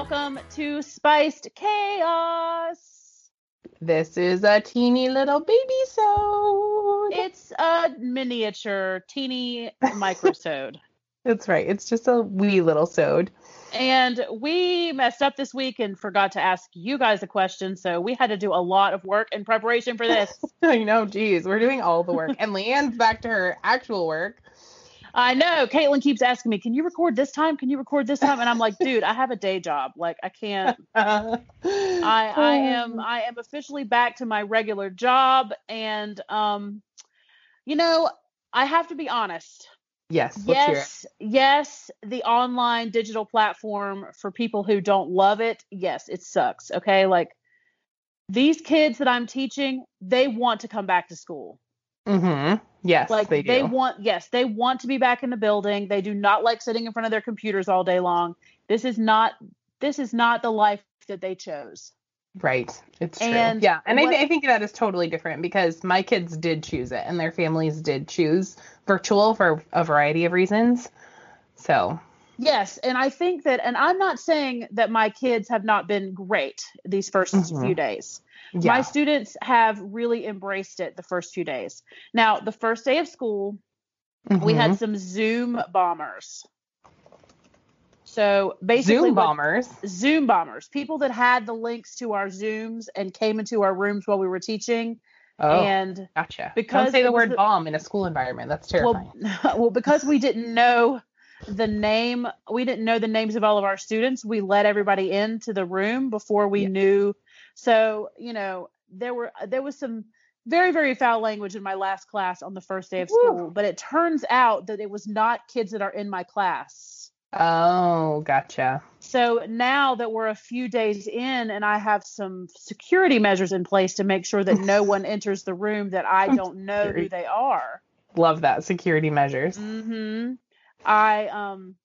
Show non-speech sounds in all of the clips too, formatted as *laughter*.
Welcome to Spiced Chaos. This is a teeny little baby so. It's a miniature, teeny *laughs* microsode. That's right. It's just a wee little sewed. and we messed up this week and forgot to ask you guys a question. So we had to do a lot of work in preparation for this. *laughs* I know, geez, we're doing all the work. and Leanne's back to her actual work. I know. Caitlin keeps asking me, "Can you record this time? Can you record this time?" And I'm like, "Dude, I have a day job. Like, I can't. *laughs* I I am I am officially back to my regular job, and um, you know, I have to be honest. Yes. Let's hear it. Yes, yes, the online digital platform for people who don't love it. Yes, it sucks. Okay, like these kids that I'm teaching, they want to come back to school. Mm-hmm. Yes, like they do. want yes they want to be back in the building they do not like sitting in front of their computers all day long this is not this is not the life that they chose Right. It's true. And yeah. And I, th- I think that is totally different because my kids did choose it and their families did choose virtual for a variety of reasons. So, yes and i think that and i'm not saying that my kids have not been great these 1st Mhm. few days yeah. my students have really embraced it the first few days now the first day of school we Mhm. had some zoom bombers so basically Zoom bombers. Zoom bombers, people that had the links to our Zooms and came into our rooms while we were teaching. Oh, And gotcha. because Don't say the word the- bomb in a school environment. That's terrifying. well, *laughs* well, because we didn't know the name, we didn't know the names of all of our students. We let everybody into the room before we Yeah. knew. So you know, there were there was some very very foul language in my last class on the first day of Woo. school. But it turns out that it was not kids that are in my class. oh, gotcha. So now that we're a few days in and I have some security measures in place to make sure that no *laughs* one enters the room that I don't know who they are. Love that security measures. Mhm. I um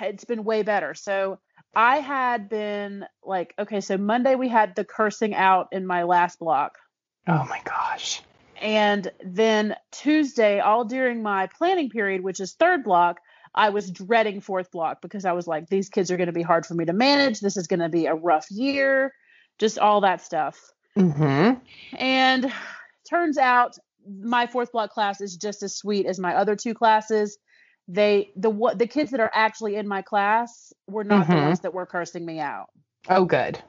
it's been way better. So I had been like okay, so Monday we had the cursing out in my last block. Oh my gosh. And then Tuesday, all during my planning period, which is third block, I was dreading fourth block because I was like, these kids are going to be hard for me to manage. This is going to be a rough year, just all that stuff. Mm-hmm. And turns out my fourth block class is just as sweet as my other two classes. They the what the kids that are actually in my class were not the Mhm. ones that were cursing me out. Oh, good.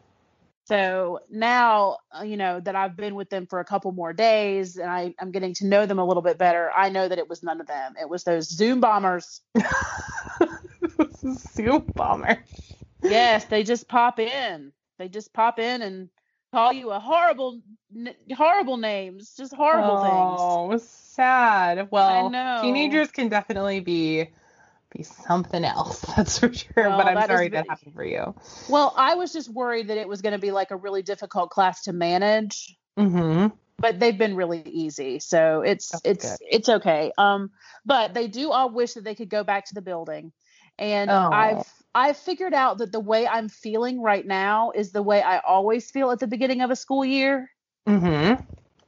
So now, uh, you know, that I've been with them for a couple more days and I, I'm getting to know them a little bit better, I know that it was none of them. It was those Zoom bombers. *laughs* Zoom bomber. Yes, they just pop in. They just pop in and call you a horrible, n- horrible names, just horrible things. Oh, sad. Well, know. teenagers can definitely be be something else. *laughs* That's for sure. Well, but I'm sorry that happened for you. Well, I was just worried that it was going to be like a really difficult class to manage. Mm-hmm. but they've been really easy so it's That's it's good. it's okay um but they do all wish that they could go back to the building and Oh. i've i've figured out that the way i'm feeling right now is the way i always feel at the beginning of a school year Mm-hmm.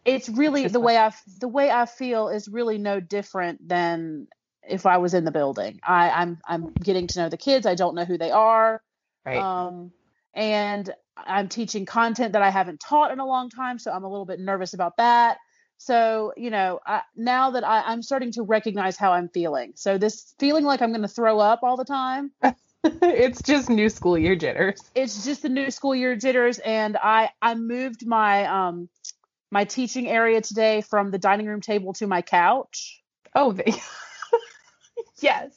it's really the way i the way i feel is really no different than if i was in the building i i'm i'm getting to know the kids i don't know who they are Right. um, and I'm teaching content that I haven't taught in a long time, so I'm a little bit nervous about that. So, you know, I, now that I, I'm starting to recognize how I'm feeling, so this feeling like I'm going to throw up all the time, *laughs* *laughs* it's just new school year jitters. it's just the new school year jitters. And I I moved my um my teaching area today from the dining room table to my couch. Oh, they... *laughs* yes.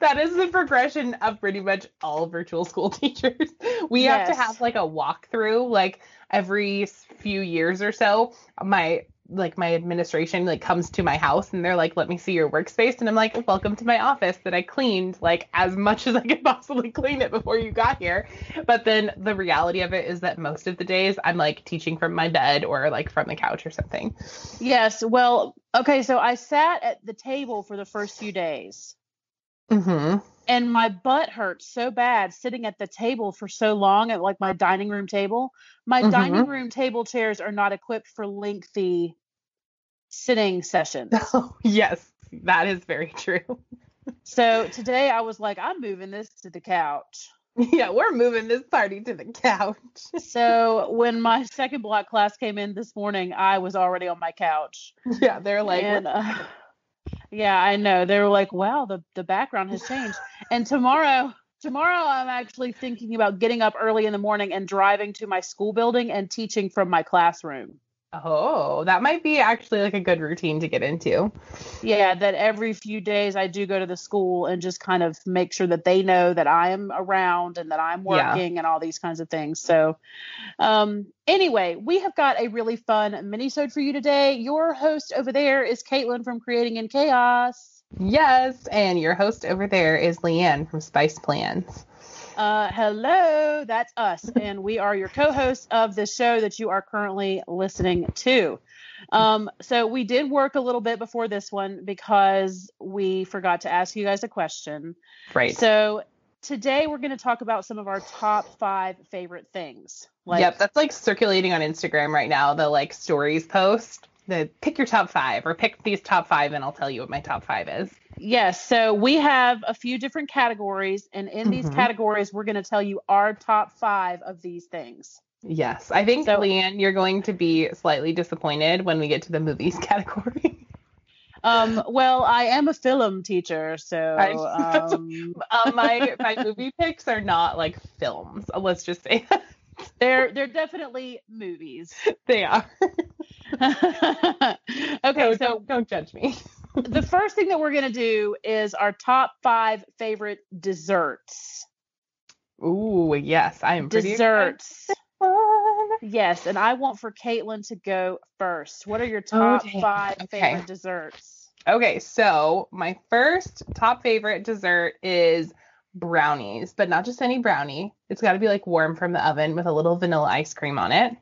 that is the progression of pretty much all virtual school *laughs* teachers. We yes. have to have like a walkthrough like every few years or so. My like my administration like comes to my house and they're like let me see your workspace. And i'm like welcome to my office that i cleaned like as much *laughs* as i could possibly clean it before you got here. But then the reality of it is that most of the days i'm like teaching from my bed or like from the couch or something. Yes well okay so i sat at the table for the first few days mm-hmm. and my butt hurt so bad sitting at the table for so long at like my dining room table my mm-hmm. dining room table chairs are not equipped for lengthy sitting sessions. *laughs* Oh, yes, that is very true. so today I was like, I'm moving this to the couch. Yeah, we're moving this party to the couch. *laughs* so when my second block class came in this morning, I was already on my couch. Yeah, they're like, and, uh, yeah, I know. They were like, wow, the, the background has changed. *sighs* and tomorrow, tomorrow I'm actually thinking about getting up early in the morning and driving to my school building and teaching from my classroom. Oh, that might be actually like a good routine to get into. Yeah, that every few days I do go to the school and just kind of make sure that they know that I am around and that I'm working yeah. and all these kinds of things. So, um, anyway, we have got a really fun minisode for you today. Your host over there is Caitlin from Creating in Chaos. Yes, and your host over there is Leanne from Spice Plans. Uh, hello, that's us, and we are your co-hosts of the show that you are currently listening to. Um, so we did work a little bit before this one because we forgot to ask you guys a question. Right. So today we're going to talk about some of our top five favorite things. Like, yep, that's like circulating on Instagram right now. The like stories post. The pick your top five or pick these top five, and I'll tell you what my top five is. Yes. So we have a few different categories, and in mm-hmm. these categories, we're going to tell you our top five of these things. Yes. I think, so, Leanne, you're going to be slightly disappointed when we get to the movies *laughs* category. um, well, I am a film teacher, so *laughs* um, um, *laughs* my my movie picks are not like films. Let's just say that. they're they're definitely movies. They are. *laughs* okay, so don't, don't judge me the *laughs* first thing that we're going to do is our top five favorite desserts. Ooh, yes, I am desserts. Yes, and I want for Caitlin to go first. What are your oh, top oh, five okay. favorite desserts? Okay, so my first top favorite dessert is brownies, but not just any brownie. It's got to be like warm from the oven with a little vanilla ice cream on it.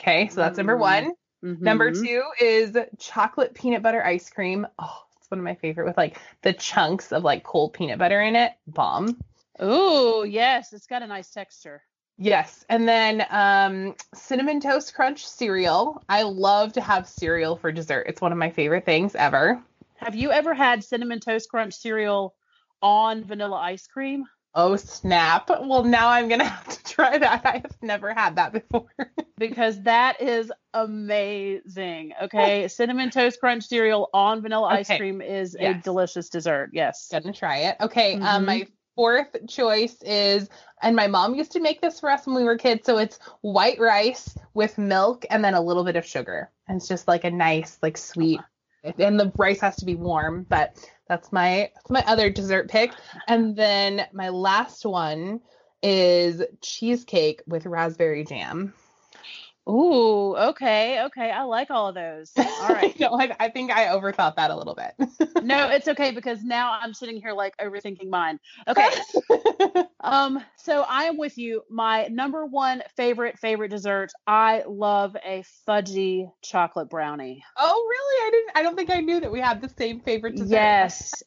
Okay, so that's number one. Mm-hmm. Number two is chocolate peanut butter ice cream. Oh, it's one of my favorite with like the chunks of like cold peanut butter in it. Bomb. Ooh, yes, it's got a nice texture. Yes, and then um, cinnamon toast crunch cereal. I love to have cereal for dessert. It's one of my favorite things ever. Have you ever had cinnamon toast crunch cereal on vanilla ice cream? Oh snap! Well, now I'm gonna *laughs* have to try that. I have never had that before. *laughs* because that is amazing. Okay, *laughs* cinnamon toast crunch cereal on vanilla okay. ice cream is yes. a delicious dessert. Yes, gonna try it. Okay, um, mm-hmm. um, my fourth choice is, and my mom used to make this for us when we were kids. So it's white rice with milk and then a little bit of sugar, and it's just like a nice, like sweet. And the rice has to be warm, but that's my that's my other dessert pick. And then my last one is cheesecake with raspberry jam. Ooh, okay, okay. I like all of those. All *laughs* right. no, I, I think I overthought that a little bit. no, *laughs* it's okay because now I'm sitting here like overthinking mine. Okay. *laughs* um, so I am with you. My number one favorite favorite dessert. I love a fudgy chocolate brownie. Oh, really? I didn't. I don't think I knew that we had the same favorite dessert. Yes.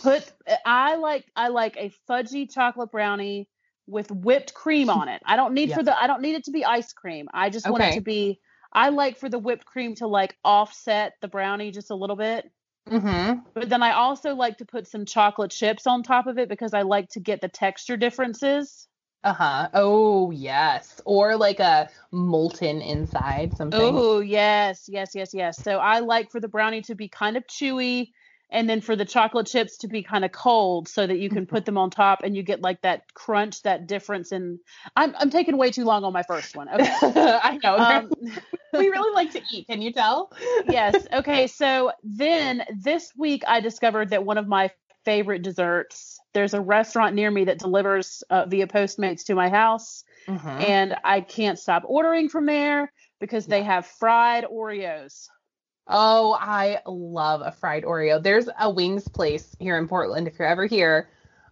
Put. I like. I like a fudgy chocolate brownie with whipped cream on it. I don't need for the I don't need it to be ice cream. I just okay. want it to be I like for the whipped cream to like offset the brownie just a little bit. Mm-hmm. But then I also like to put some chocolate chips on top of it because I like to get the texture differences. Uh huh. Oh yes, or like a molten inside something. Oh yes, yes, yes, yes. So I like for the brownie to be kind of chewy and then for the chocolate chips to be kind of cold so that you can put them on top and you get like that crunch that difference in i'm, I'm taking way too long on my first one okay *laughs* i know um, *laughs* we really like to eat can you tell yes okay so then this week i discovered that one of my favorite desserts. There's a restaurant near me that delivers uh, via Postmates to my house, mm-hmm. and I can't stop ordering from there because they have fried Oreos. Oh, I love a fried Oreo. There's a wings place here in Portland. If you're ever here,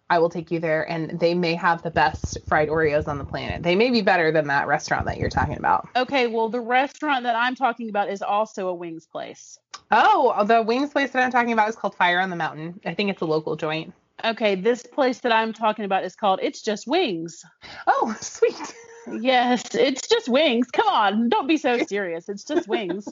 I will take you there, and they may have the best fried Oreos on the planet. They may be better than that restaurant that you're talking about. Okay, well, the restaurant that I'm talking about is also a wings place. Oh, the wings place that I'm talking about is called Fire on the Mountain. I think it's a local joint. Okay, this place that I'm talking about is called It's Just Wings. Oh, *laughs* sweet. Yes, it's just wings. Come on, don't be so serious. It's just wings.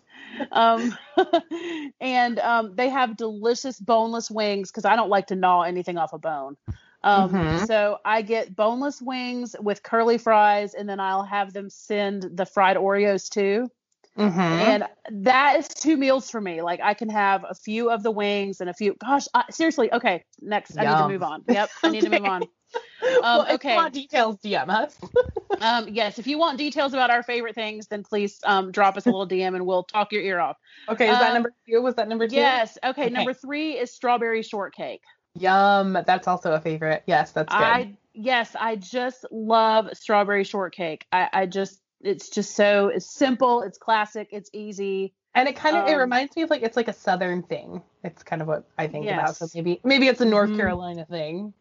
um, *laughs* and um, they have delicious boneless wings because I don't like to gnaw anything off a bone. Um, mm-hmm. So I get boneless wings with curly fries, and then I'll have them send the fried Oreos too. Mm-hmm. And that is two meals for me. Like I can have a few of the wings and a few. Gosh, I, seriously. Okay, next Yum. I need to move on. Yep, I need okay. to move *laughs* on. *laughs* Um, well, if okay. you want details, DM us. *laughs* um, yes, if you want details about our favorite things, then please um, drop us a little DM and we'll talk your ear off. Okay, is that um, number two? Was that number two? Yes. Okay, okay, number three is strawberry shortcake. Yum. That's also a favorite. Yes, that's good. I yes, I just love strawberry shortcake. I, I just it's just so it's simple, it's classic, it's easy. And it kind of um, it reminds me of like it's like a southern thing. It's kind of what I think yes. about. So maybe maybe it's a North mm-hmm. Carolina thing.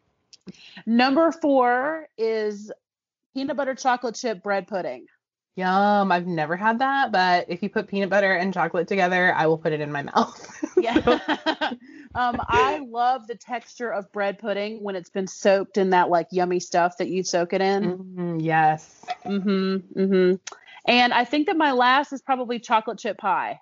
Number four is peanut butter chocolate chip bread pudding. Yum. I've never had that, but if you put peanut butter and chocolate together, I will put it in my mouth. *laughs* yeah. *laughs* um, I love the texture of bread pudding when it's been soaked in that like yummy stuff that you soak it in. Mm-hmm, yes. Mm-hmm. Mm-hmm. And I think that my last is probably chocolate chip pie.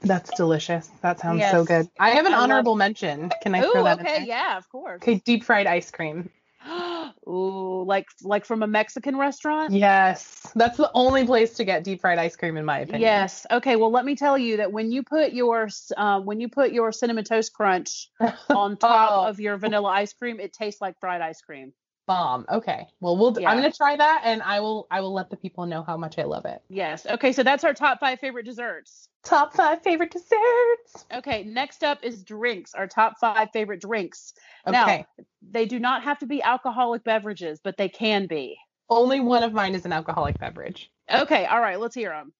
That's delicious. That sounds yes. so good. I have an I honorable love... mention. Can I Ooh, throw that okay, in Okay, yeah, of course. Okay, deep fried ice cream. *gasps* Ooh, like like from a Mexican restaurant? Yes. That's the only place to get deep fried ice cream in my opinion. Yes. Okay, well let me tell you that when you put your uh, when you put your cinnamon toast crunch *laughs* on top oh. of your vanilla ice cream, it tastes like fried ice cream bomb. Okay. Well, we'll yeah. I'm going to try that and I will I will let the people know how much I love it. Yes. Okay, so that's our top 5 favorite desserts. Top 5 favorite desserts. Okay, next up is drinks, our top 5 favorite drinks. Okay. Now, they do not have to be alcoholic beverages, but they can be. Only one of mine is an alcoholic beverage. Okay, all right, let's hear them.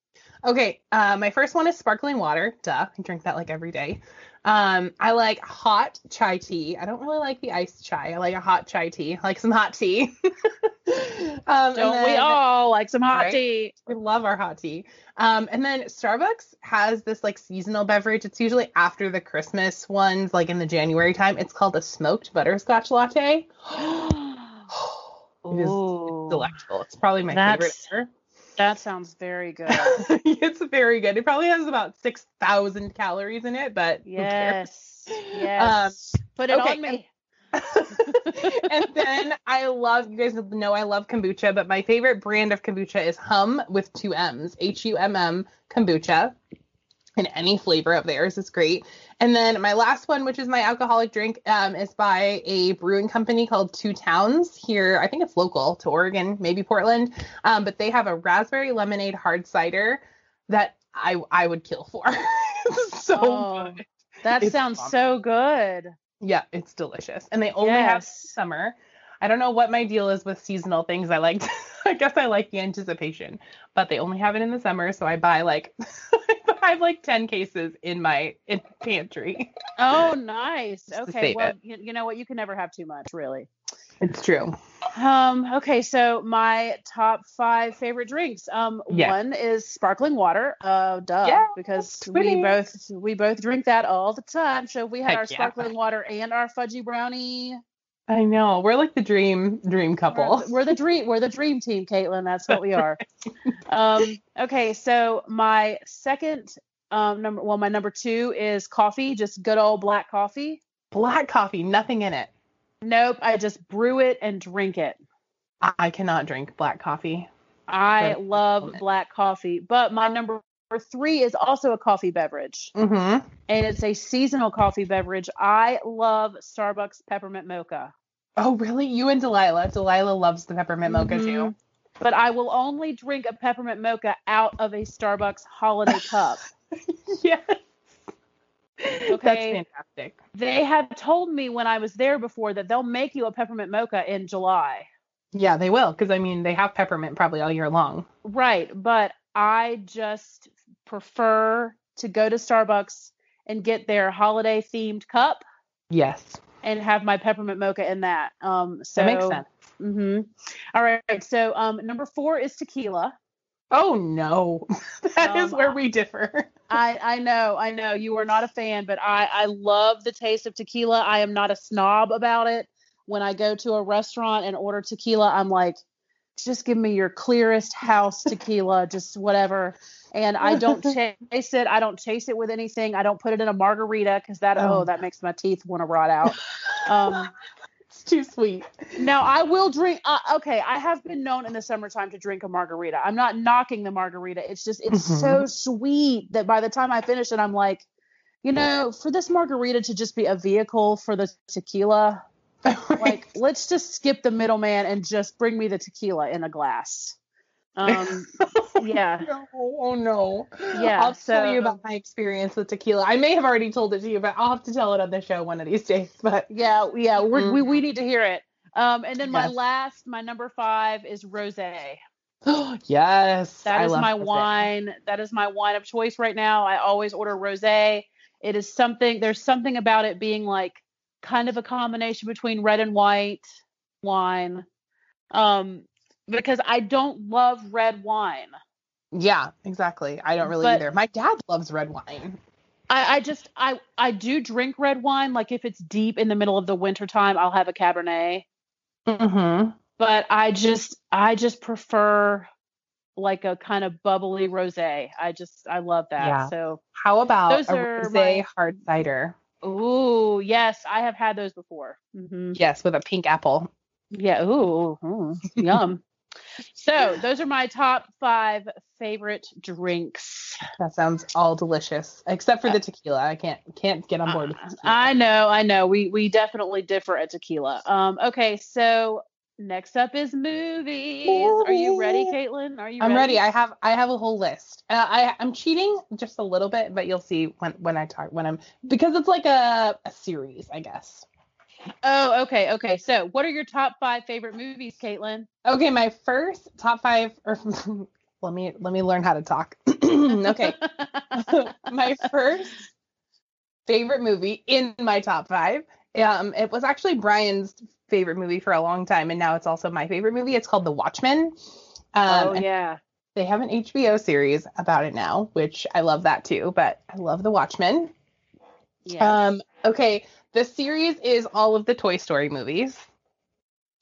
Okay, uh, my first one is sparkling water. Duh, I drink that like every day. Um, I like hot chai tea. I don't really like the iced chai. I like a hot chai tea. I like some hot tea. *laughs* um, don't then, we all like some hot right? tea? We love our hot tea. Um, and then Starbucks has this like seasonal beverage. It's usually after the Christmas ones, like in the January time. It's called a smoked butterscotch latte. *gasps* *gasps* *gasps* it is delectable. It's probably my That's... favorite ever. That sounds very good. *laughs* it's very good. It probably has about 6,000 calories in it, but yes. Yes. Um, Put it okay. on me. *laughs* and then I love, you guys know I love kombucha, but my favorite brand of kombucha is Humm with two M's, H U M M kombucha. And any flavor of theirs is great. And then my last one, which is my alcoholic drink, um, is by a brewing company called Two Towns here. I think it's local to Oregon, maybe Portland. Um, but they have a raspberry lemonade hard cider that I I would kill for. *laughs* so oh. That it's sounds awesome. so good. Yeah, it's delicious. And they only yes. have summer. I don't know what my deal is with seasonal things. I like *laughs* I guess I like the anticipation, but they only have it in the summer, so I buy like *laughs* I have like 10 cases in my in pantry. Oh, nice. okay. Well, you, you, know what? You can never have too much, really. It's true. Um, okay, so my top five favorite drinks. Um, yeah. one is sparkling water. Uh, duh, yeah, because we both we both drink that all the time. So we had Heck our sparkling yeah. water and our fudgy brownie I know. We're like the dream dream couple. We're, we're the dream we're the dream team, Caitlin. That's what we are. *laughs* um, okay, so my second um, number well, my number two is coffee, just good old black coffee. Black coffee, nothing in it. Nope, I just brew it and drink it. I cannot drink black coffee. I love black coffee, but my number three is also a coffee beverage, mm-hmm. and it's a seasonal coffee beverage. I love Starbucks peppermint mocha. Oh, really? You and Delilah. Delilah loves the peppermint mocha mm-hmm. too. But I will only drink a peppermint mocha out of a Starbucks holiday *laughs* cup. yes. Okay. That's fantastic. They have told me when I was there before that they'll make you a peppermint mocha in July. Yeah, they will because I mean they have peppermint probably all year long. Right, but I just prefer to go to Starbucks and get their holiday themed cup Yes, and have my peppermint mocha in that. Um, so that makes sense. hmm All right. So um, number four is tequila. Oh no, *laughs* that is Um, where we differ. I I know I know you are not a fan, but I I love the taste of tequila. I am not a snob about it. When I go to a restaurant and order tequila, I'm like, just give me your clearest house tequila, just whatever. And I don't *laughs* chase it. I don't chase it with anything. I don't put it in a margarita because that oh. Oh. that makes my teeth want to rot out. Um, *laughs* it's too sweet. Now I will drink. Uh, okay, I have been known in the summertime to drink a margarita. I'm not knocking the margarita. It's just it's Mhm. so sweet that by the time I finish it, I'm like, you know, for this margarita to just be a vehicle for the tequila, *laughs* like let's just skip the middleman and just bring me the tequila in a glass. Um, *laughs* yeah. No, oh no. Yeah, I'll tell you about my experience with tequila. I may have already told it to you, but I'll have to tell it on the show one of these days. *laughs* But yeah, yeah, we're, we we need to hear it. Um, and then my Yes. last, my number five is rosé. *gasps* yes, That I is my rosé. wine. That is my wine of choice right now. I always order rosé. It is something. There's something about it being like kind of a combination between red and white wine. Um, because I don't love red wine. Yeah, exactly. I don't really But- either. My dad loves red wine. I, I just I I do drink red wine. Like if it's deep in the middle of the winter time, I'll have a Cabernet. Mm-hmm. But I just I just prefer like a kind of bubbly rosé. I just I love that. Yeah. So How about Those a rosé my- hard cider? Ooh, yes, I have had those before. hmm Yes, with a pink apple. Yeah. Ooh, ooh, yum. So those are my top five favorite drinks. That sounds all delicious, except for the tequila. I can't can't get on board with tequila. I know, I know. We we definitely differ at tequila. Um. Okay. So next up is movies. Are you ready, Caitlin? Are you? Ready? I'm ready. I have I have a whole list. Uh, I I'm cheating just a little bit, but you'll see when when I talk when I'm because it's like a a series, I guess. Oh, okay, okay. So, what are your top five favorite movies, Caitlin? Okay, my first top five or *laughs* let me let me learn how to talk. *clears throat* okay. *laughs* my first favorite movie in my top five. Um, it was actually Brian's favorite movie for a long time, and now it's also my favorite movie. It's called The Watchmen. Um, oh yeah. they have an HBO series about it now, which I love that too. But I love The Watchmen. Yeah. Um, okay, the series is all of the Toy Story movies.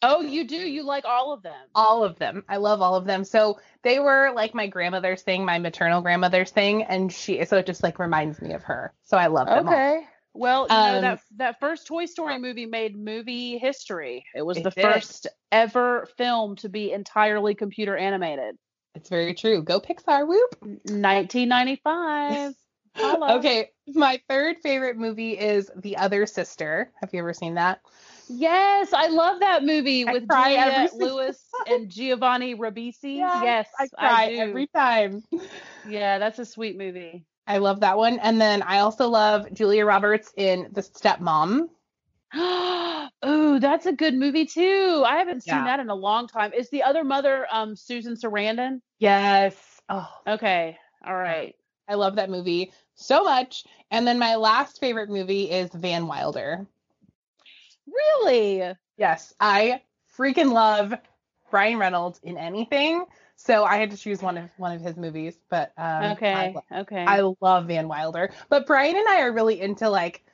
oh, you do. You like all of them. all of them. I love all of them. So they were like my grandmother's thing, my maternal grandmother's thing, and she so it just like reminds me of her. So I love them. all. Okay. Well, you know Um, that that first Toy Story movie made movie history. It was It the did. first ever film to be entirely computer animated. It's very true. Go Pixar, whoop. 1995. *laughs* Okay, my third favorite movie is The Other Sister. Have you ever seen that? Yes, I love that movie I with Juliette *laughs* Lewis and Giovanni Ribisi. Yes, I cry do. every time. Yeah, that's a sweet movie. I love that one. And then I also love Julia Roberts in The Stepmom. *gasps* oh, that's a good movie too. I haven't seen Yeah. that in a long time. Is the other mother um Susan Sarandon? Yes. Oh, Okay. All right. I love that movie so much. And then my last favorite movie is Van Wilder. Really? Yes, I freaking love Ryan Reynolds in anything. So I had to choose one of one of his movies, but um, I, Okay. lo- Okay. I love Van Wilder. But Brian and I are really into like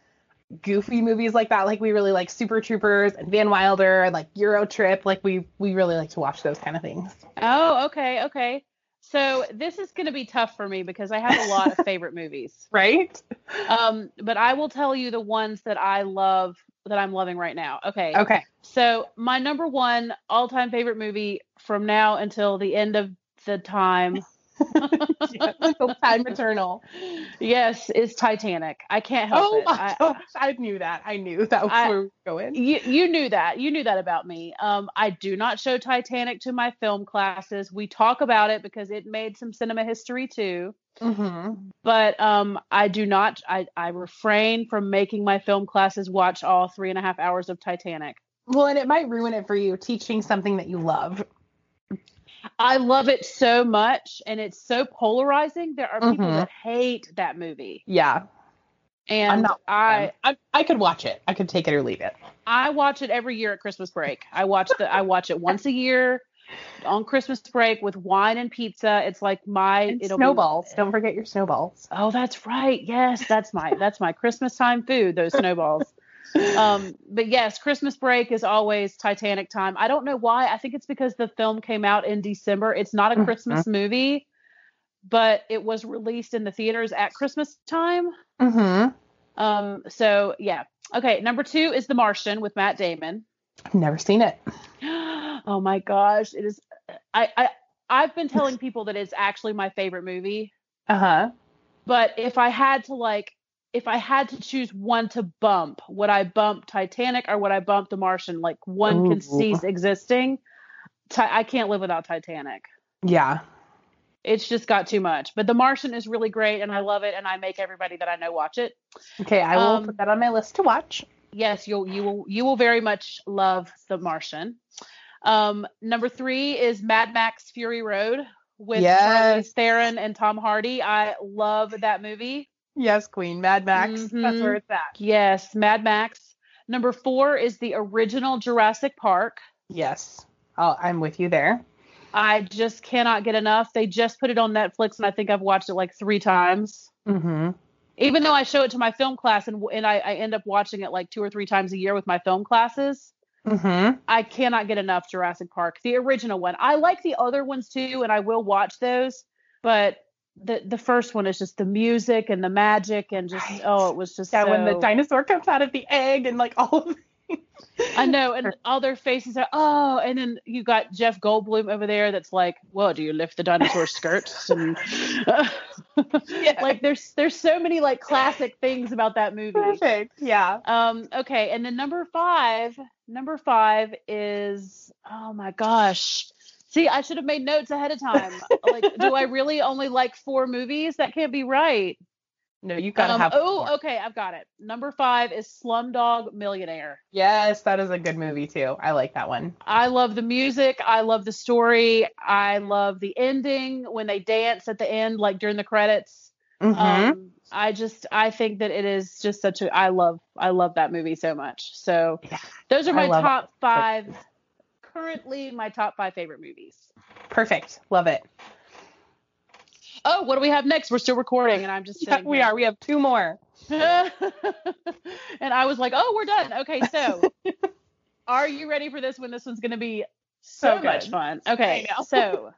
goofy movies like that. Like we really like Super Troopers and Van Wilder and like Euro Trip. Like we we really like to watch those kind of things. oh, okay. Okay. So this is going to be tough for me because I have a lot of *laughs* favorite movies. Right? Um, but I will tell you the ones that I love that I'm loving right now. Okay. Okay. So my number one all-time favorite movie from now until the end of the time *laughs* yes, until time eternal. Yes, it's Titanic. I can't help oh it. I, *laughs* gosh, I knew that. I knew that was I- where we were going. you you knew that. You knew that about me. Um, I do not show Titanic to my film classes. We talk about it because it made some cinema history too. Mm-hmm. But um, I do not. I I refrain from making my film classes watch all three and a half hours of Titanic. Well, and it might ruin it for you teaching something that you love. I love it so much, and it's so polarizing. There are people Mhm. that hate that movie, Yeah, and. I I I could watch it. I could take it or leave it. I watch it every year at Christmas break. I watch the I watch it once a year on Christmas break with wine and pizza. It's like my And it'll be- snowballs. Don't forget your snowballs. oh, that's right. Yes, that's my that's my Christmas time food. Those snowballs. Um, but yes, Christmas break is always Titanic time. I don't know why. I think it's because the film came out in December. It's not a Mhm. Christmas movie, but it was released in the theaters at Christmas time. Mm-hmm. Um, so yeah. Okay, number two is The Martian with Matt Damon. I've never seen it. *gasps* oh my gosh, it is. I I I've been telling people that it's actually my favorite movie, Uh huh. but if I had to like, if I had to choose one to bump, would I bump Titanic or would I bump The Martian? Like one can cease existing. Ti- I can't live without Titanic. Yeah. It's just got too much. But The Martian is really great, and I love it, and I make everybody that I know watch it. Okay, I will Um, put that on my list to watch. yes, you'll you will you will very much love The Martian. Um, number three is Mad Max Fury Road with Yes. Charlize Theron and Tom Hardy. I love that movie. Yes, Queen. Mad Max. That's Mhm. where it's at. Yes, Mad Max. Number four is the original Jurassic Park. Yes. Oh, I'm with you there. I just cannot get enough. They just put it on Netflix, and I think I've watched it like three times. Mm-hmm. Even though I show it to my film class, and and I, I end up watching it like two or three times a year with my film classes. Mm-hmm. I cannot get enough Jurassic Park, the original one. I like the other ones too, and I will watch those. But the the first one is just the music and the magic and just Right. oh, it was just Yeah, when the dinosaur comes out of the egg and like *laughs* all of I know, and all their faces are oh, and then you got Jeff Goldblum over there that's like, well, do you lift the dinosaur skirts? And *laughs* like there's there's so many like classic things about that movie. Perfect. Yeah. Um, okay, and then number five, number five is oh my gosh. See, I should have made notes ahead of time. like, do I really only like four movies? That can't be right. No, you gotta Um, have. oh, more. okay, I've got it. Number five is Slumdog Millionaire. Yes, that is a good movie too. I like that one. I love the music. I love the story. I love the ending when they dance at the end, like during the credits. Mm-hmm. Um, I just I think that it is just such a I love I love that movie so much. So Yeah, those are my love it. top five. Currently, my top five favorite movies. Perfect. Love it. Oh, what do we have next? We're still recording, and I'm just Yeah, we are. We have two more. *laughs* and I was like, oh, we're done. Okay, so *laughs* are you ready for this one? This one's going to be so, So much fun. Okay, so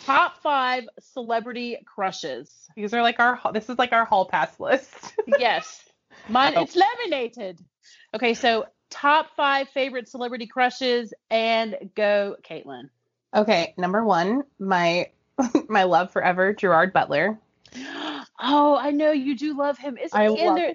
top five celebrity crushes. These are like our. This is like our hall pass list. yes, mine. *laughs* Oh. It's laminated. Okay, so top five favorite celebrity crushes, and go, Caitlin. okay, number one, my *laughs* my love forever, Gerard Butler. *gasps* Oh, I know you do love him. Isn't I he in there?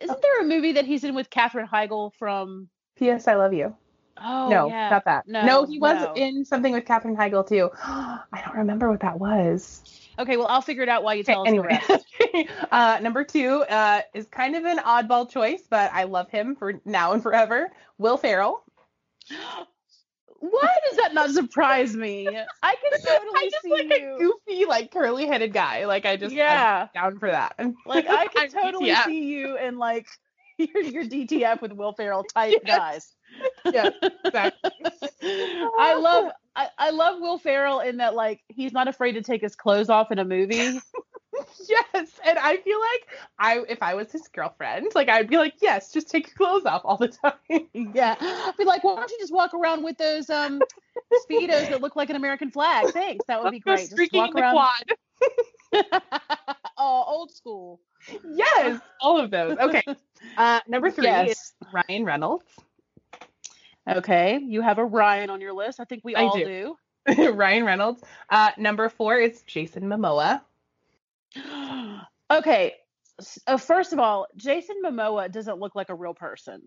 Isn't there a movie that he's in with Katherine Heigl from? P.S. I love you. Oh, no, yeah. not that. No, he was no. in something with Katherine Heigl too. *gasps* I don't remember what that was. Okay, well, I'll figure it out while you Okay, tell us anyway, the rest. *laughs* uh, number two uh, is kind of an oddball choice, but I love him for now and forever. Will Ferrell. *gasps* Why does that not surprise me? *laughs* I can totally I just see like you. a goofy, like curly headed guy. Like I just I'm Yeah. down for that. like I *laughs* can totally DTF. see you and like your your DTF with Will Ferrell type Yes. guys. Yeah, exactly. I *laughs* love I, I love Will Ferrell in that like he's not afraid to take his clothes off in a movie. *laughs* yes, and I feel like I if I was his girlfriend, like I'd be like, yes, just take your clothes off all the time. *laughs* Yeah. I'd be like, why don't you just walk around with those um speedos that look like an American flag? Thanks. That would be great. Just walk around. quad. oh, old school. Yes, all of those. Okay. Uh, number three Yes. is Ryan Reynolds. Okay. You have a Ryan on your list. I think we I all do. do. *laughs* Ryan Reynolds. Uh, number four is Jason Momoa. *gasps* okay. Uh, first of all, Jason Momoa doesn't look like a real person.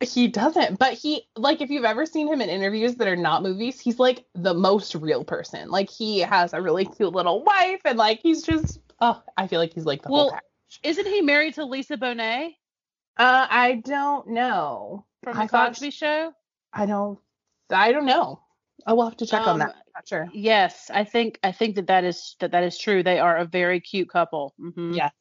He doesn't, but he like if you've ever seen him in interviews that are not movies, he's like the most real person. Like he has a really cute little wife, and like he's just oh, I feel like he's like the well, whole package. Isn't he married to Lisa Bonet? Uh, I don't know. From the I Cosby Show. I don't. I don't know. I will have to check um, on that. Um, not sure. Yes, I think I think that that is that that is true. They are a very cute couple. Mm-hmm. Yes.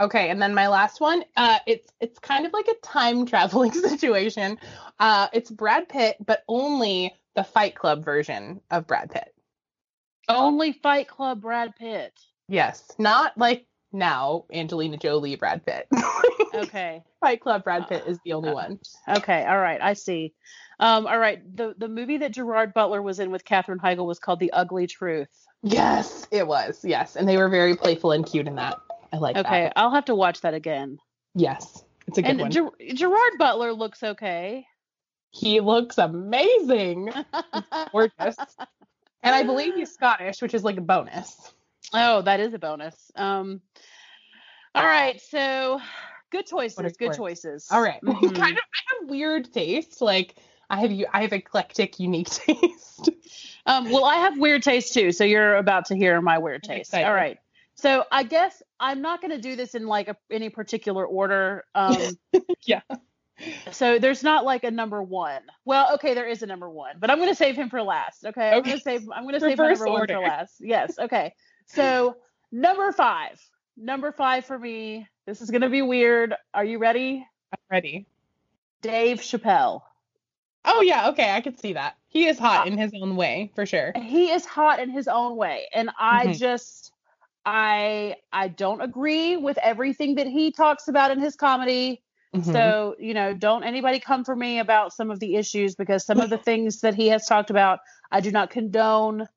Okay, and then my last one, uh, it's it's kind of like a time *laughs* traveling situation. Uh, it's Brad Pitt, but only the Fight Club version of Brad Pitt. Only Fight Club Brad Pitt. Yes, not like now Angelina Jolie Brad Pitt. *laughs* okay. Fight Club Brad Pitt is the only uh, one. Okay, all right, I see. Um, all right, the the movie that Gerard Butler was in with Katherine Heigl was called The Ugly Truth. Yes, it was. Yes, and they were very playful and cute in that. I like okay, that. I'll have to watch that again. Yes, it's a good and one. Ger- Gerard Butler looks okay. He looks amazing. *laughs* gorgeous. And I believe he's Scottish, which is like a bonus. Oh, that is a bonus. Um, all right, so good choices. Good choices. All right. *laughs* mm-hmm. kind of, I have weird taste. Like I have you, I have eclectic, unique *laughs* taste. um, well, I have weird taste too. So you're about to hear my weird taste. All right. So I guess I'm not going to do this in like a, any particular order. Um, *laughs* yeah. So there's not like a number one. Well, okay, there is a number one, but I'm going to save him for last. Okay, I'm going to save. I'm going to save number order. one for last. Yes. Okay. So number five. Number five for me. This is going to be weird. Are you ready? I'm ready. Dave Chappelle. Oh yeah, okay, I could see that. He is hot in his own way, for sure. He is hot in his own way, and I mm-hmm. just I I don't agree with everything that he talks about in his comedy. Mm-hmm. So, you know, don't anybody come for me about some of the issues because some of the *laughs* things that he has talked about, I do not condone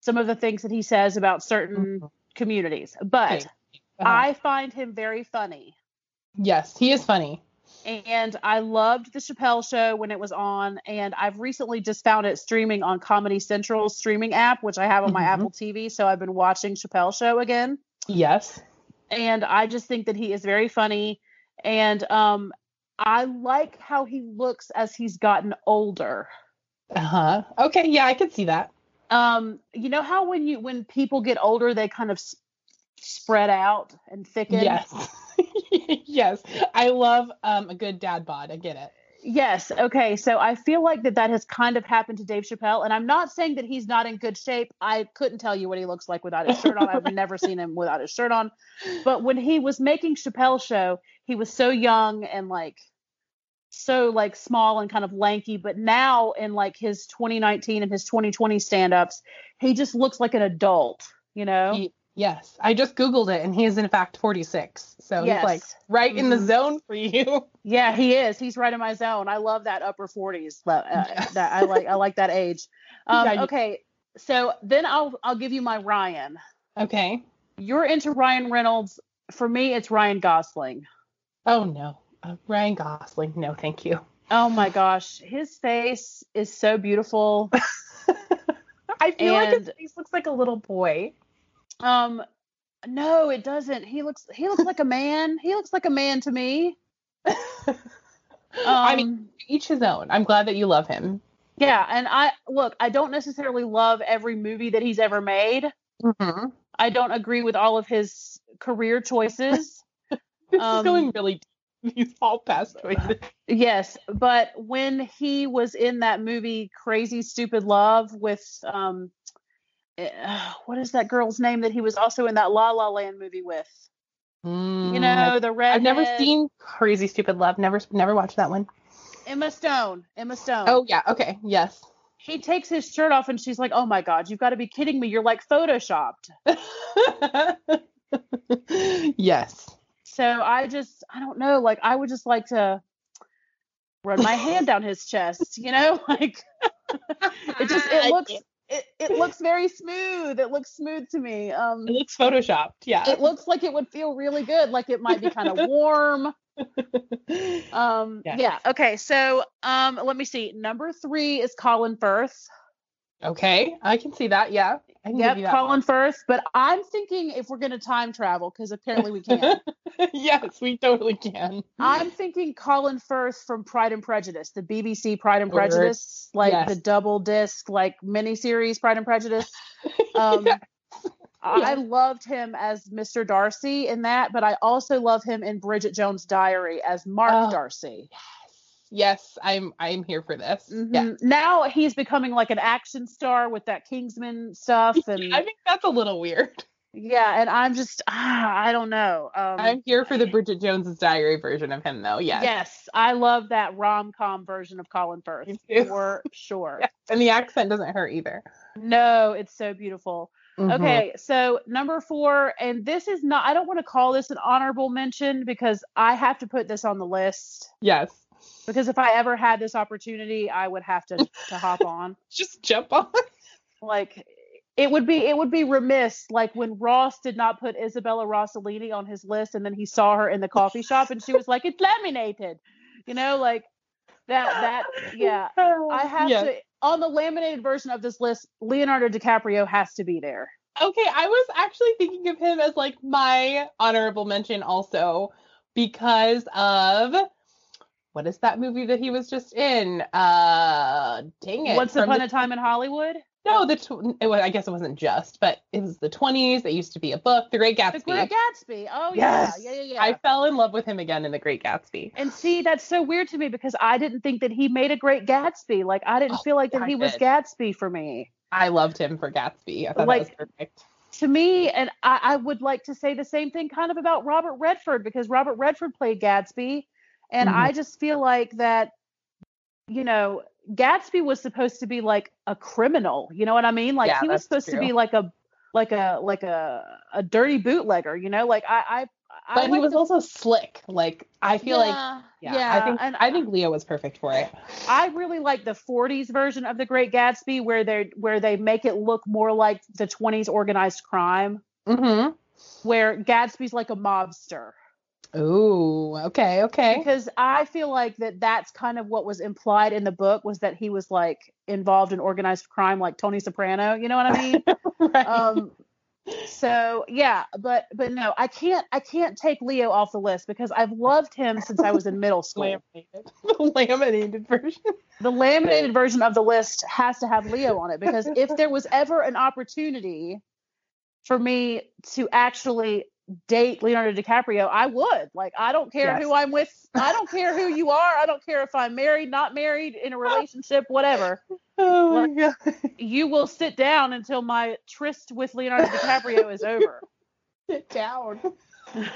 some of the things that he says about certain mm-hmm. communities. But uh-huh. I find him very funny. Yes, he is funny. And I loved the Chappelle show when it was on. And I've recently just found it streaming on Comedy Central's streaming app, which I have on my mm-hmm. Apple TV. So I've been watching Chappelle show again. Yes. And I just think that he is very funny. And um, I like how he looks as he's gotten older. Uh huh. Okay. Yeah, I can see that um you know how when you when people get older they kind of sp- spread out and thicken yes *laughs* yes i love um a good dad bod i get it. Yes okay so i feel like that that has kind of happened to dave chappelle and i'm not saying that he's not in good shape. I couldn't tell you what he looks like without his shirt on. I've never seen him without his shirt on. But when he was making chappelle show he was so young and like so like small and kind of lanky, but now in like his 2019 and his 2020 stand-ups, he just looks like an adult, you know? He, yes. I just googled it and he is in fact 46. So yes. he's like right mm-hmm. in the mm-hmm. zone for you. *laughs* Yeah, he is. He's right in my zone. I love that upper 40s. But uh, yes. *laughs* that I like I like that age. *laughs* Um, yeah, okay. So then I'll I'll give you my Ryan. Okay. You're into Ryan Reynolds. For me, it's Ryan Gosling. Oh no. Uh, Ryan Gosling, no, thank you. Oh my gosh, his face is so beautiful. I feel and, like his face looks like a little boy. Um, no, it doesn't. He looks he looks like a man. He looks like a man to me. um, *laughs* I mean, um, each his own. I'm glad that you love him. Yeah, and I look. I don't necessarily love every movie that he's ever made. Mm-hmm. I don't agree with all of his career choices. *laughs* this um, is going really deep. *laughs* He's all past choices. Yes, but when he was in that movie Crazy Stupid Love with um uh, *sighs* what is that girl's name that he was also in that La La Land movie with? Mm, you know, the red I've never seen Crazy Stupid Love. Never never watched that one. Emma Stone. Emma Stone. Oh yeah, okay. Yes. He takes his shirt off and she's like, "Oh my god, you've got to be kidding me. You're like photoshopped." *laughs* yes. So I just, I don't know, like I would just like to run my hand down his chest, you know, *laughs* like it just, it *laughs* looks, it, looks very smooth. It looks smooth to me. Um, it looks photoshopped. Yeah. It looks like it would feel really good. Like it might be kind of *laughs* warm. um, yeah. yeah. Okay. So, um, let me see. Number three is Colin Firth. Okay, I can see that. Yeah. Yep, Colin one. Firth. But I'm thinking if we're gonna time travel, because apparently we can. *laughs* yes, we totally can. I'm thinking Colin Firth from Pride and Prejudice, the BBC Pride and Prejudice, like yes. the double disc, like miniseries Pride and Prejudice. *laughs* Um, yes. I loved him as Mr. Darcy in that, but I also love him in Bridget Jones' Diary as Mark oh, Darcy. Yes yes, I'm I'm here for this. Mm-hmm. Yeah. Now he's becoming like an action star with that Kingsman stuff, and I think that's a little weird. Yeah, and I'm just ah, I don't know. Um, I'm here for the Bridget Jones's Diary version of him, though. Yes. Yes, I love that rom com version of Colin *laughs* Firth for sure. Yeah. And the accent doesn't hurt either. No, it's so beautiful. Mm-hmm. Okay, so number four, and this is not, I don't want to call this an honorable mention because I have to put this on the list. Yes because if I ever had this opportunity, I would have to to hop on. *laughs* Just jump on. Like it would be it would be remiss like when Ross did not put Isabella Rossellini on his list and then he saw her in the coffee shop and she was like it's laminated. You know, like that that yeah. I *laughs* have yes. to on the laminated version of this list, Leonardo DiCaprio has to be there. Okay, I was actually thinking of him as like my honorable mention also because of what is that movie that he was just in? Uh, dang it. Once Upon a Time in Hollywood? No, the tw- it was, I guess it wasn't just, but it was the 20s. It used to be a book, The Great Gatsby. The Great Gatsby. Oh yes. yeah, yeah, yeah, yeah. I fell in love with him again in The Great Gatsby. And see, that's so weird to me because I didn't think that he made a great Gatsby. Like I didn't oh, feel like that I he did. was Gatsby for me. I loved him for Gatsby. I thought like, that was perfect. To me, and I, I would like to say the same thing kind of about Robert Redford because Robert Redford played Gatsby and mm-hmm. I just feel like that, you know, Gatsby was supposed to be like a criminal. You know what I mean? Like yeah, he was supposed true. to be like a like a like a a dirty bootlegger. You know, like I I. But I he was the, also slick. Like I feel yeah, like yeah, yeah, I think and I think Leo was perfect for it. I really like the 40s version of The Great Gatsby where they where they make it look more like the 20s organized crime. Mm-hmm. Where Gatsby's like a mobster. Oh, okay, okay. Because I feel like that that's kind of what was implied in the book was that he was like involved in organized crime, like Tony Soprano. You know what I mean? *laughs* right. Um. So yeah, but but no, I can't I can't take Leo off the list because I've loved him since I was in middle *laughs* school. Laminated. *laughs* The laminated version. The laminated version of the list has to have Leo on it because if there was ever an opportunity for me to actually date Leonardo DiCaprio, I would. Like, I don't care yes. who I'm with. I don't care who you are. I don't care if I'm married, not married, in a relationship, whatever. *laughs* Oh my like, god. You will sit down until my tryst with Leonardo DiCaprio is over. *laughs* Sit down. *laughs* and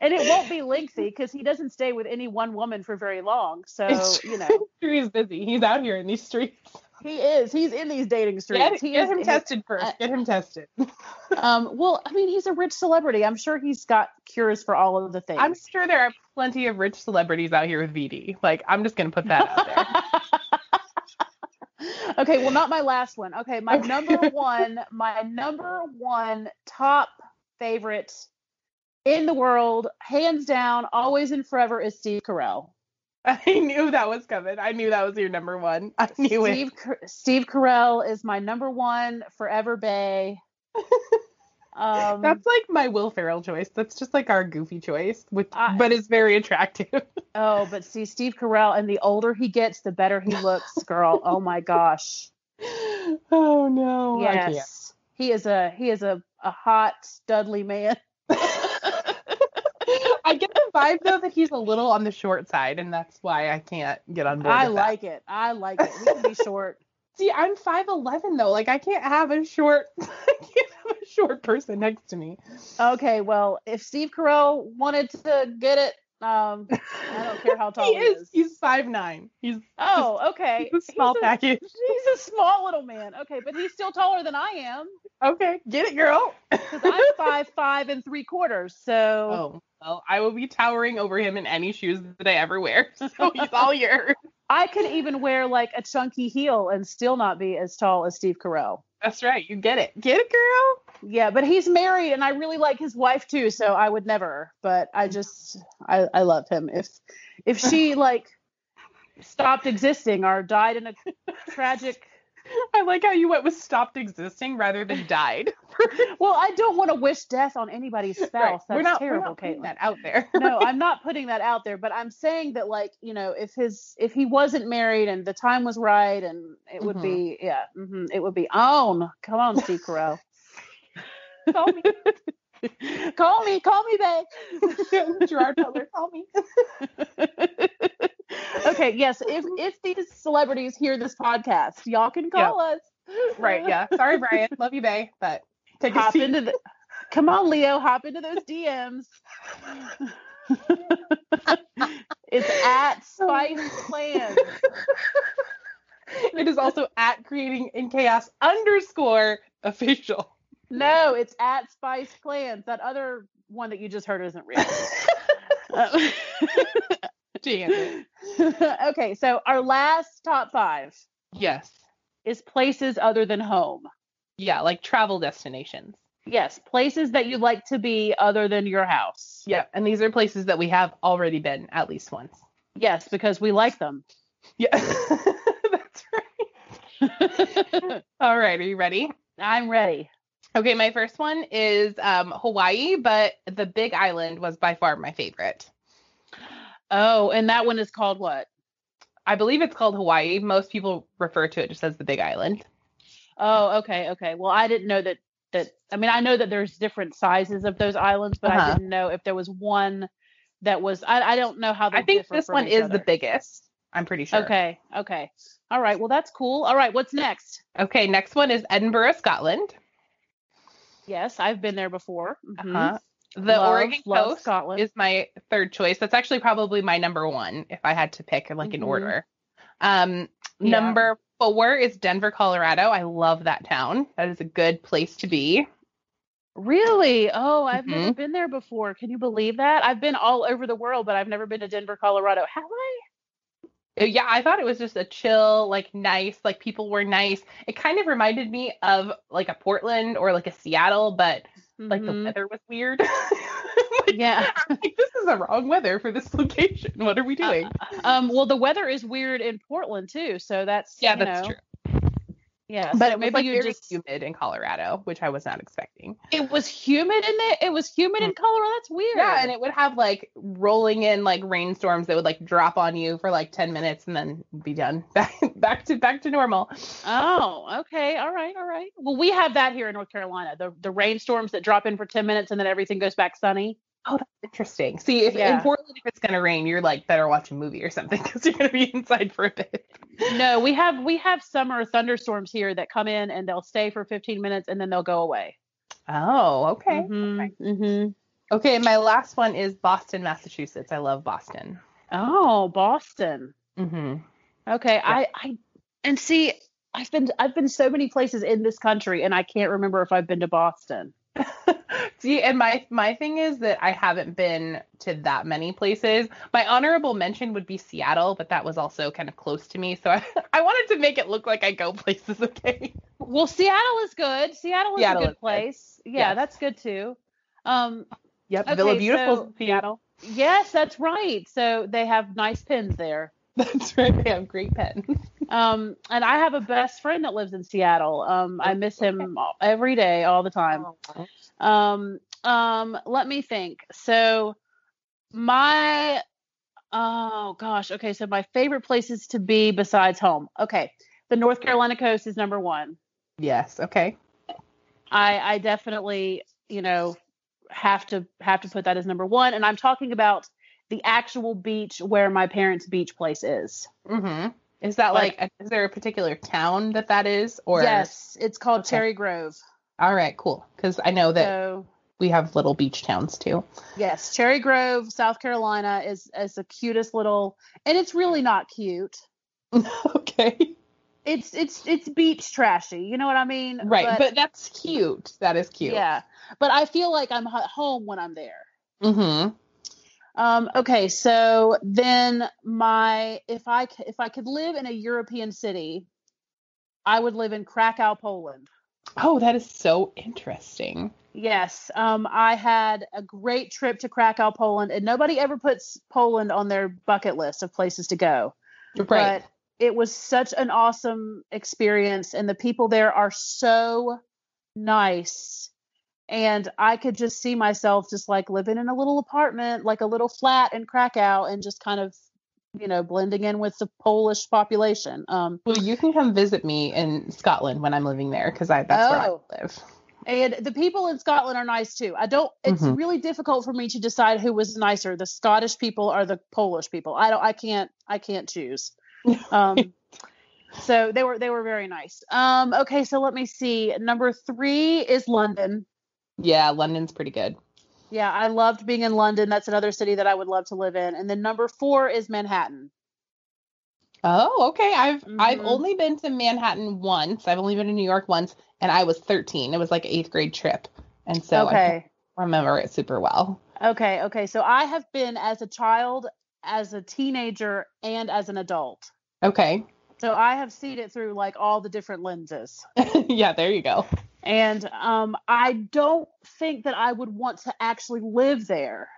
it won't be lengthy because he doesn't stay with any one woman for very long. So, you know. He's busy. He's out here in these streets. He is. He's in these dating streets. Get, he get is, him tested first. Uh, get him tested. *laughs* um, well, I mean, he's a rich celebrity. I'm sure he's got cures for all of the things. I'm sure there are plenty of rich celebrities out here with VD. Like, I'm just gonna put that out there. *laughs* okay, well, not my last one. Okay, my number one, my number one top favorite in the world, hands down, always and forever, is Steve Carell. *laughs* I knew that was coming. I knew that was your number one. *laughs* I knew Steve, it. Steve Carell is my number one forever Bay. *laughs* Um, That's like my Will Ferrell choice. That's just like our goofy choice, which I, but is very attractive. oh, but see, Steve Carell, and the older he gets, the better he looks, girl. oh my gosh. Oh no. Yes, he is a he is a a hot Dudley man. Vibe though that he's a little on the short side, and that's why I can't get on board. I like that. it. I like it. We can be short. *laughs* See, I'm five eleven though. Like I can't have a short *laughs* I can't have a short person next to me. Okay, well, if Steve Carell wanted to get it, um, I don't care how *laughs* tall he, he is. is. He's five nine. He's oh, just, okay. He's a small he's a, package. He's a small little man. Okay, but he's still taller than I am. Okay, get it, girl. Because I'm *laughs* five five and three quarters. So oh, well, I will be towering over him in any shoes that I ever wear. *laughs* So he's all yours. I could even wear like a chunky heel and still not be as tall as Steve Carell. That's right. You get it. Get it, girl. Yeah, but he's married and I really like his wife too, so I would never. But I just I, I love him. If if she *laughs* like stopped existing or died in a tragic I like how you went with stopped existing rather than died. *laughs* well, I don't want to wish death on anybody's spouse. Right. That's we're not, terrible, we're not Caitlin. that out there. *laughs* no, I'm not putting that out there, but I'm saying that like, you know, if his if he wasn't married and the time was right and it would mm-hmm. be yeah, mm-hmm, it would be on. Come on, Steve Carell. *laughs* call me. call me, call me, babe. Gerard Butler, call me. *laughs* okay, yes. If if these celebrities hear this podcast, y'all can call us. Right, yeah. Sorry, Brian. Love you, Bay, but take hop a seat. into the come on, Leo, hop into those DMs. *laughs* it's at Spice Plans. it is also at creating in chaos underscore official. No, it's at Spice Clans. That other one that you just heard isn't real. *laughs* Uh, *laughs* Damn it. *laughs* okay, so our last top five. Yes. Is places other than home. Yeah, like travel destinations. Yes, places that you'd like to be other than your house. Yeah, and these are places that we have already been at least once. Yes, because we like them. Yeah, that's right. All right, are you ready? I'm ready. Okay, my first one is um, Hawaii, but the Big Island was by far my favorite. Oh, and that one is called what? I believe it's called Hawaii. Most people refer to it just as the Big Island. Oh, okay, okay. Well, I didn't know that. That I mean, I know that there's different sizes of those islands, but uh-huh. I didn't know if there was one that was. I, I don't know how. I think this one is other. the biggest. I'm pretty sure. Okay, okay. All right. Well, that's cool. All right. What's next? Okay, next one is Edinburgh, Scotland. Yes, I've been there before. Mm-hmm. Uh-huh. The love, Oregon love Coast Scotland. is my third choice. That's actually probably my number one if I had to pick like mm-hmm. an order. Um, yeah. number four is Denver, Colorado. I love that town. That is a good place to be. Really? Oh, I've mm-hmm. never been there before. Can you believe that? I've been all over the world, but I've never been to Denver, Colorado. Have I? Uh, yeah, I thought it was just a chill, like nice, like people were nice. It kind of reminded me of like a Portland or like a Seattle, but mm-hmm. like the mm-hmm. weather was weird. *laughs* like, yeah. *laughs* like, this is the wrong weather for this location. What are we uh, doing? Uh, um, well, the weather is weird in Portland too, so that's yeah, that's know, true. Yeah, but so it was maybe like very just humid in Colorado, which I was not expecting. It was humid in there. It was humid in mm. Colorado. That's weird. Yeah, and it would have like rolling in like rainstorms that would like drop on you for like ten minutes and then be done. *laughs* Back back to back to normal. Oh, okay, all right, all right. Well, we have that here in North Carolina. The the rainstorms that drop in for ten minutes and then everything goes back sunny. Oh, that's interesting. See, if yeah. in Portland, if it's gonna rain, you're like better watch a movie or something *laughs* because you're gonna be inside for a bit. No, we have we have summer thunderstorms here that come in and they'll stay for 15 minutes and then they'll go away. Oh, okay. Mm-hmm, okay. Mm-hmm. Okay, my last one is Boston, Massachusetts. I love Boston. Oh, Boston. Mm-hmm. Okay, yeah. I I and see, I've been I've been so many places in this country and I can't remember if I've been to Boston. *laughs* See, and my my thing is that I haven't been to that many places. My honorable mention would be Seattle, but that was also kind of close to me, so *laughs* I, I wanted to make it look like I go *laughs* places. Okay. Well, Seattle is good. Seattle is Seattle a good is place. Good. Yeah, yes. that's good too. Um. Yep. Okay, Villa Beautiful, so, Seattle. Yes, that's right. So they have nice pins there. *laughs* That's right. They have great pens. Um, and I have a best friend that lives in Seattle. Um, I miss him every day, all the time. Um, um, let me think. So my oh gosh, okay. So my favorite places to be besides home. Okay, the North Carolina coast is number one. Yes. Okay. I I definitely you know have to have to put that as number one, and I'm talking about the actual beach where my parents' beach place is. Mm-hmm. Is that like, like a, is there a particular town that that is or Yes, it's called okay. Cherry Grove. All right, cool. Cuz I know that so, we have little beach towns too. Yes, Cherry Grove, South Carolina is is the cutest little and it's really not cute. *laughs* okay. It's it's it's beach trashy, you know what I mean? Right, but, but that's cute. That is cute. Yeah. But I feel like I'm at home when I'm there. Mm Mhm. Um, okay, so then my if I if I could live in a European city, I would live in Krakow, Poland. Oh, that is so interesting. Yes, um, I had a great trip to Krakow, Poland, and nobody ever puts Poland on their bucket list of places to go. Right. But it was such an awesome experience, and the people there are so nice. And I could just see myself just like living in a little apartment, like a little flat in Krakow, and just kind of, you know, blending in with the Polish population. Um, well, you can come visit me in Scotland when I'm living there because I that's oh. where I oh. live. And the people in Scotland are nice too. I don't. It's mm-hmm. really difficult for me to decide who was nicer, the Scottish people or the Polish people. I don't. I can't. I can't choose. Um, so they were they were very nice. Um, okay, so let me see. Number three is London. Yeah, London's pretty good. Yeah, I loved being in London. That's another city that I would love to live in. And then number four is Manhattan. Oh, okay. I've mm-hmm. I've only been to Manhattan once. I've only been to New York once, and I was 13. It was like an eighth grade trip, and so okay. I remember it super well. Okay, okay. So I have been as a child, as a teenager, and as an adult. Okay. So I have seen it through like all the different lenses. *laughs* yeah, there you go. And um, I don't think that I would want to actually live there.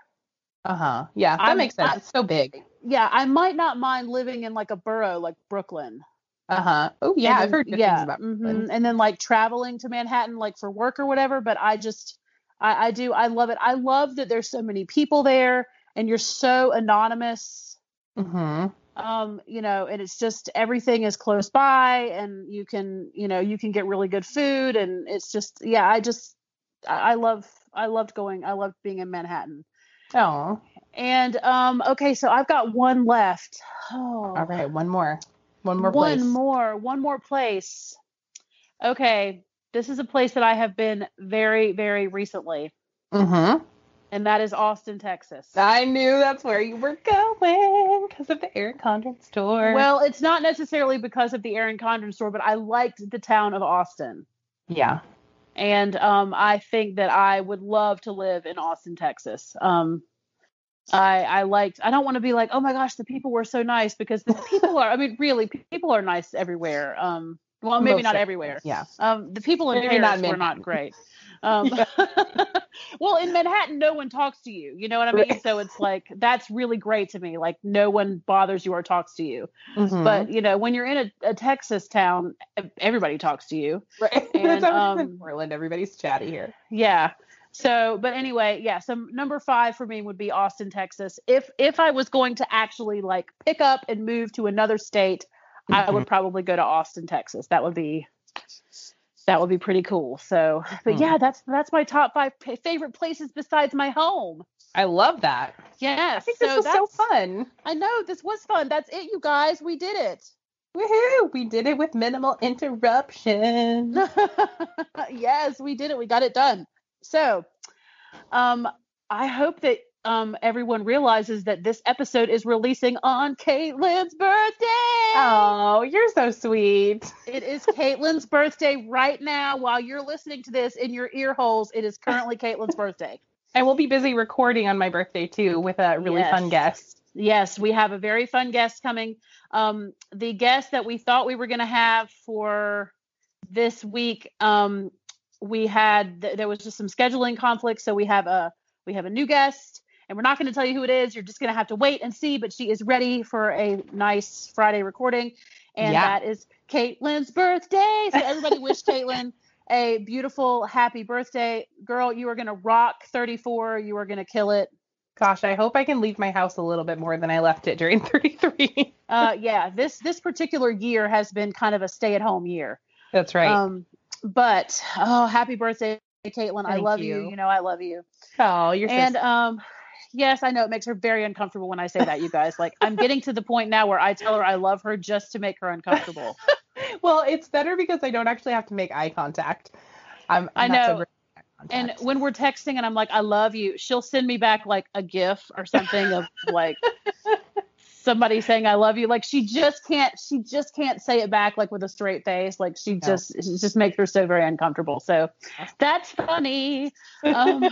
Uh huh. Yeah, that I'm, makes sense. I, it's so big. Yeah, I might not mind living in like a borough like Brooklyn. Uh huh. Oh yeah, then, I've heard good yeah, things about Brooklyn. Mm-hmm. And then like traveling to Manhattan like for work or whatever. But I just, I, I do, I love it. I love that there's so many people there, and you're so anonymous. Mm-hmm. Um, you know, and it's just everything is close by, and you can, you know, you can get really good food, and it's just, yeah, I just, I, I love, I loved going, I loved being in Manhattan. Oh. And um, okay, so I've got one left. Oh. All right, one more. One more place. One more. One more place. Okay. This is a place that I have been very, very recently. Mm-hmm. And that is Austin, Texas. I knew that's where you were going because of the Erin Condren store. Well, it's not necessarily because of the Erin Condren store, but I liked the town of Austin. Yeah and um, I think that I would love to live in Austin, Texas. Um, I I liked. I don't want to be like, oh my gosh, the people were so nice because the people are. I mean, really, people are nice everywhere. Um, well, maybe Most not everywhere. Yeah. Um, the people in maybe Paris not were not great. Um, *laughs* well, in Manhattan, no one talks to you. You know what I mean? Right. So it's like that's really great to me. Like no one bothers you or talks to you. Mm-hmm. But you know, when you're in a, a, Texas town, everybody talks to you. Right. *laughs* And, um, in Portland. Everybody's chatty here. Yeah. So, but anyway, yeah. So number five for me would be Austin, Texas. If if I was going to actually like pick up and move to another state, mm-hmm. I would mm-hmm. probably go to Austin, Texas. That would be that would be pretty cool. So, but hmm. yeah, that's that's my top five favorite places besides my home. I love that. Yeah, I think so this was so fun. I know this was fun. That's it, you guys. We did it. Woohoo! We did it with minimal interruption. *laughs* yes, we did it. We got it done. So, um, I hope that um, everyone realizes that this episode is releasing on Caitlin's birthday. Oh, you're so sweet. It is Caitlin's birthday right now. While you're listening to this in your ear holes, it is currently Caitlin's birthday. And we'll be busy recording on my birthday too with a really yes. fun guest. Yes, we have a very fun guest coming. Um, the guest that we thought we were going to have for this week, um, we had th- there was just some scheduling conflicts, so we have a we have a new guest and we're not going to tell you who it is. You're just going to have to wait and see. But she is ready for a nice Friday recording, and yeah. that is Caitlin's birthday. So everybody wish Caitlin a beautiful, happy birthday, girl. You are going to rock 34. You are going to kill it. Gosh, I hope I can leave my house a little bit more than I left it during *laughs* 33. uh, yeah, this this particular year has been kind of a stay-at-home year. That's right. Um, but oh, happy birthday, Caitlin! Thank I love you. you. You know I love you. Oh, you're and so um yes, I know it makes her very uncomfortable when I say that, you guys. Like, I'm getting to the point now where I tell her I love her just to make her uncomfortable. *laughs* well, it's better because I don't actually have to make eye contact. I'm, I'm i know. and when we're texting and I'm like, I love you, she'll send me back like a GIF or something of like somebody saying I love you. Like she just can't she just can't say it back like with a straight face. Like she no. just she just makes her so very uncomfortable. So that's funny. Um, *laughs*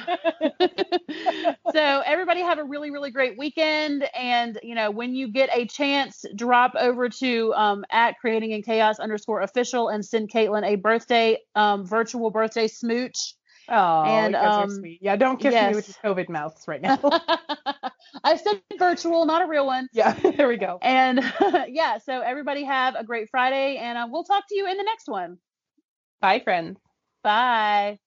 so everybody have a really really great weekend. And you know when you get a chance, drop over to um, at creating in chaos underscore official and send Caitlin a birthday um, virtual birthday smooch. Oh, and um, sweet. Yeah, don't kiss yes. me with your COVID mouths right now. *laughs* I said virtual, not a real one. Yeah, *laughs* there we go. And *laughs* yeah, so everybody have a great Friday, and uh, we'll talk to you in the next one. Bye, friends. Bye.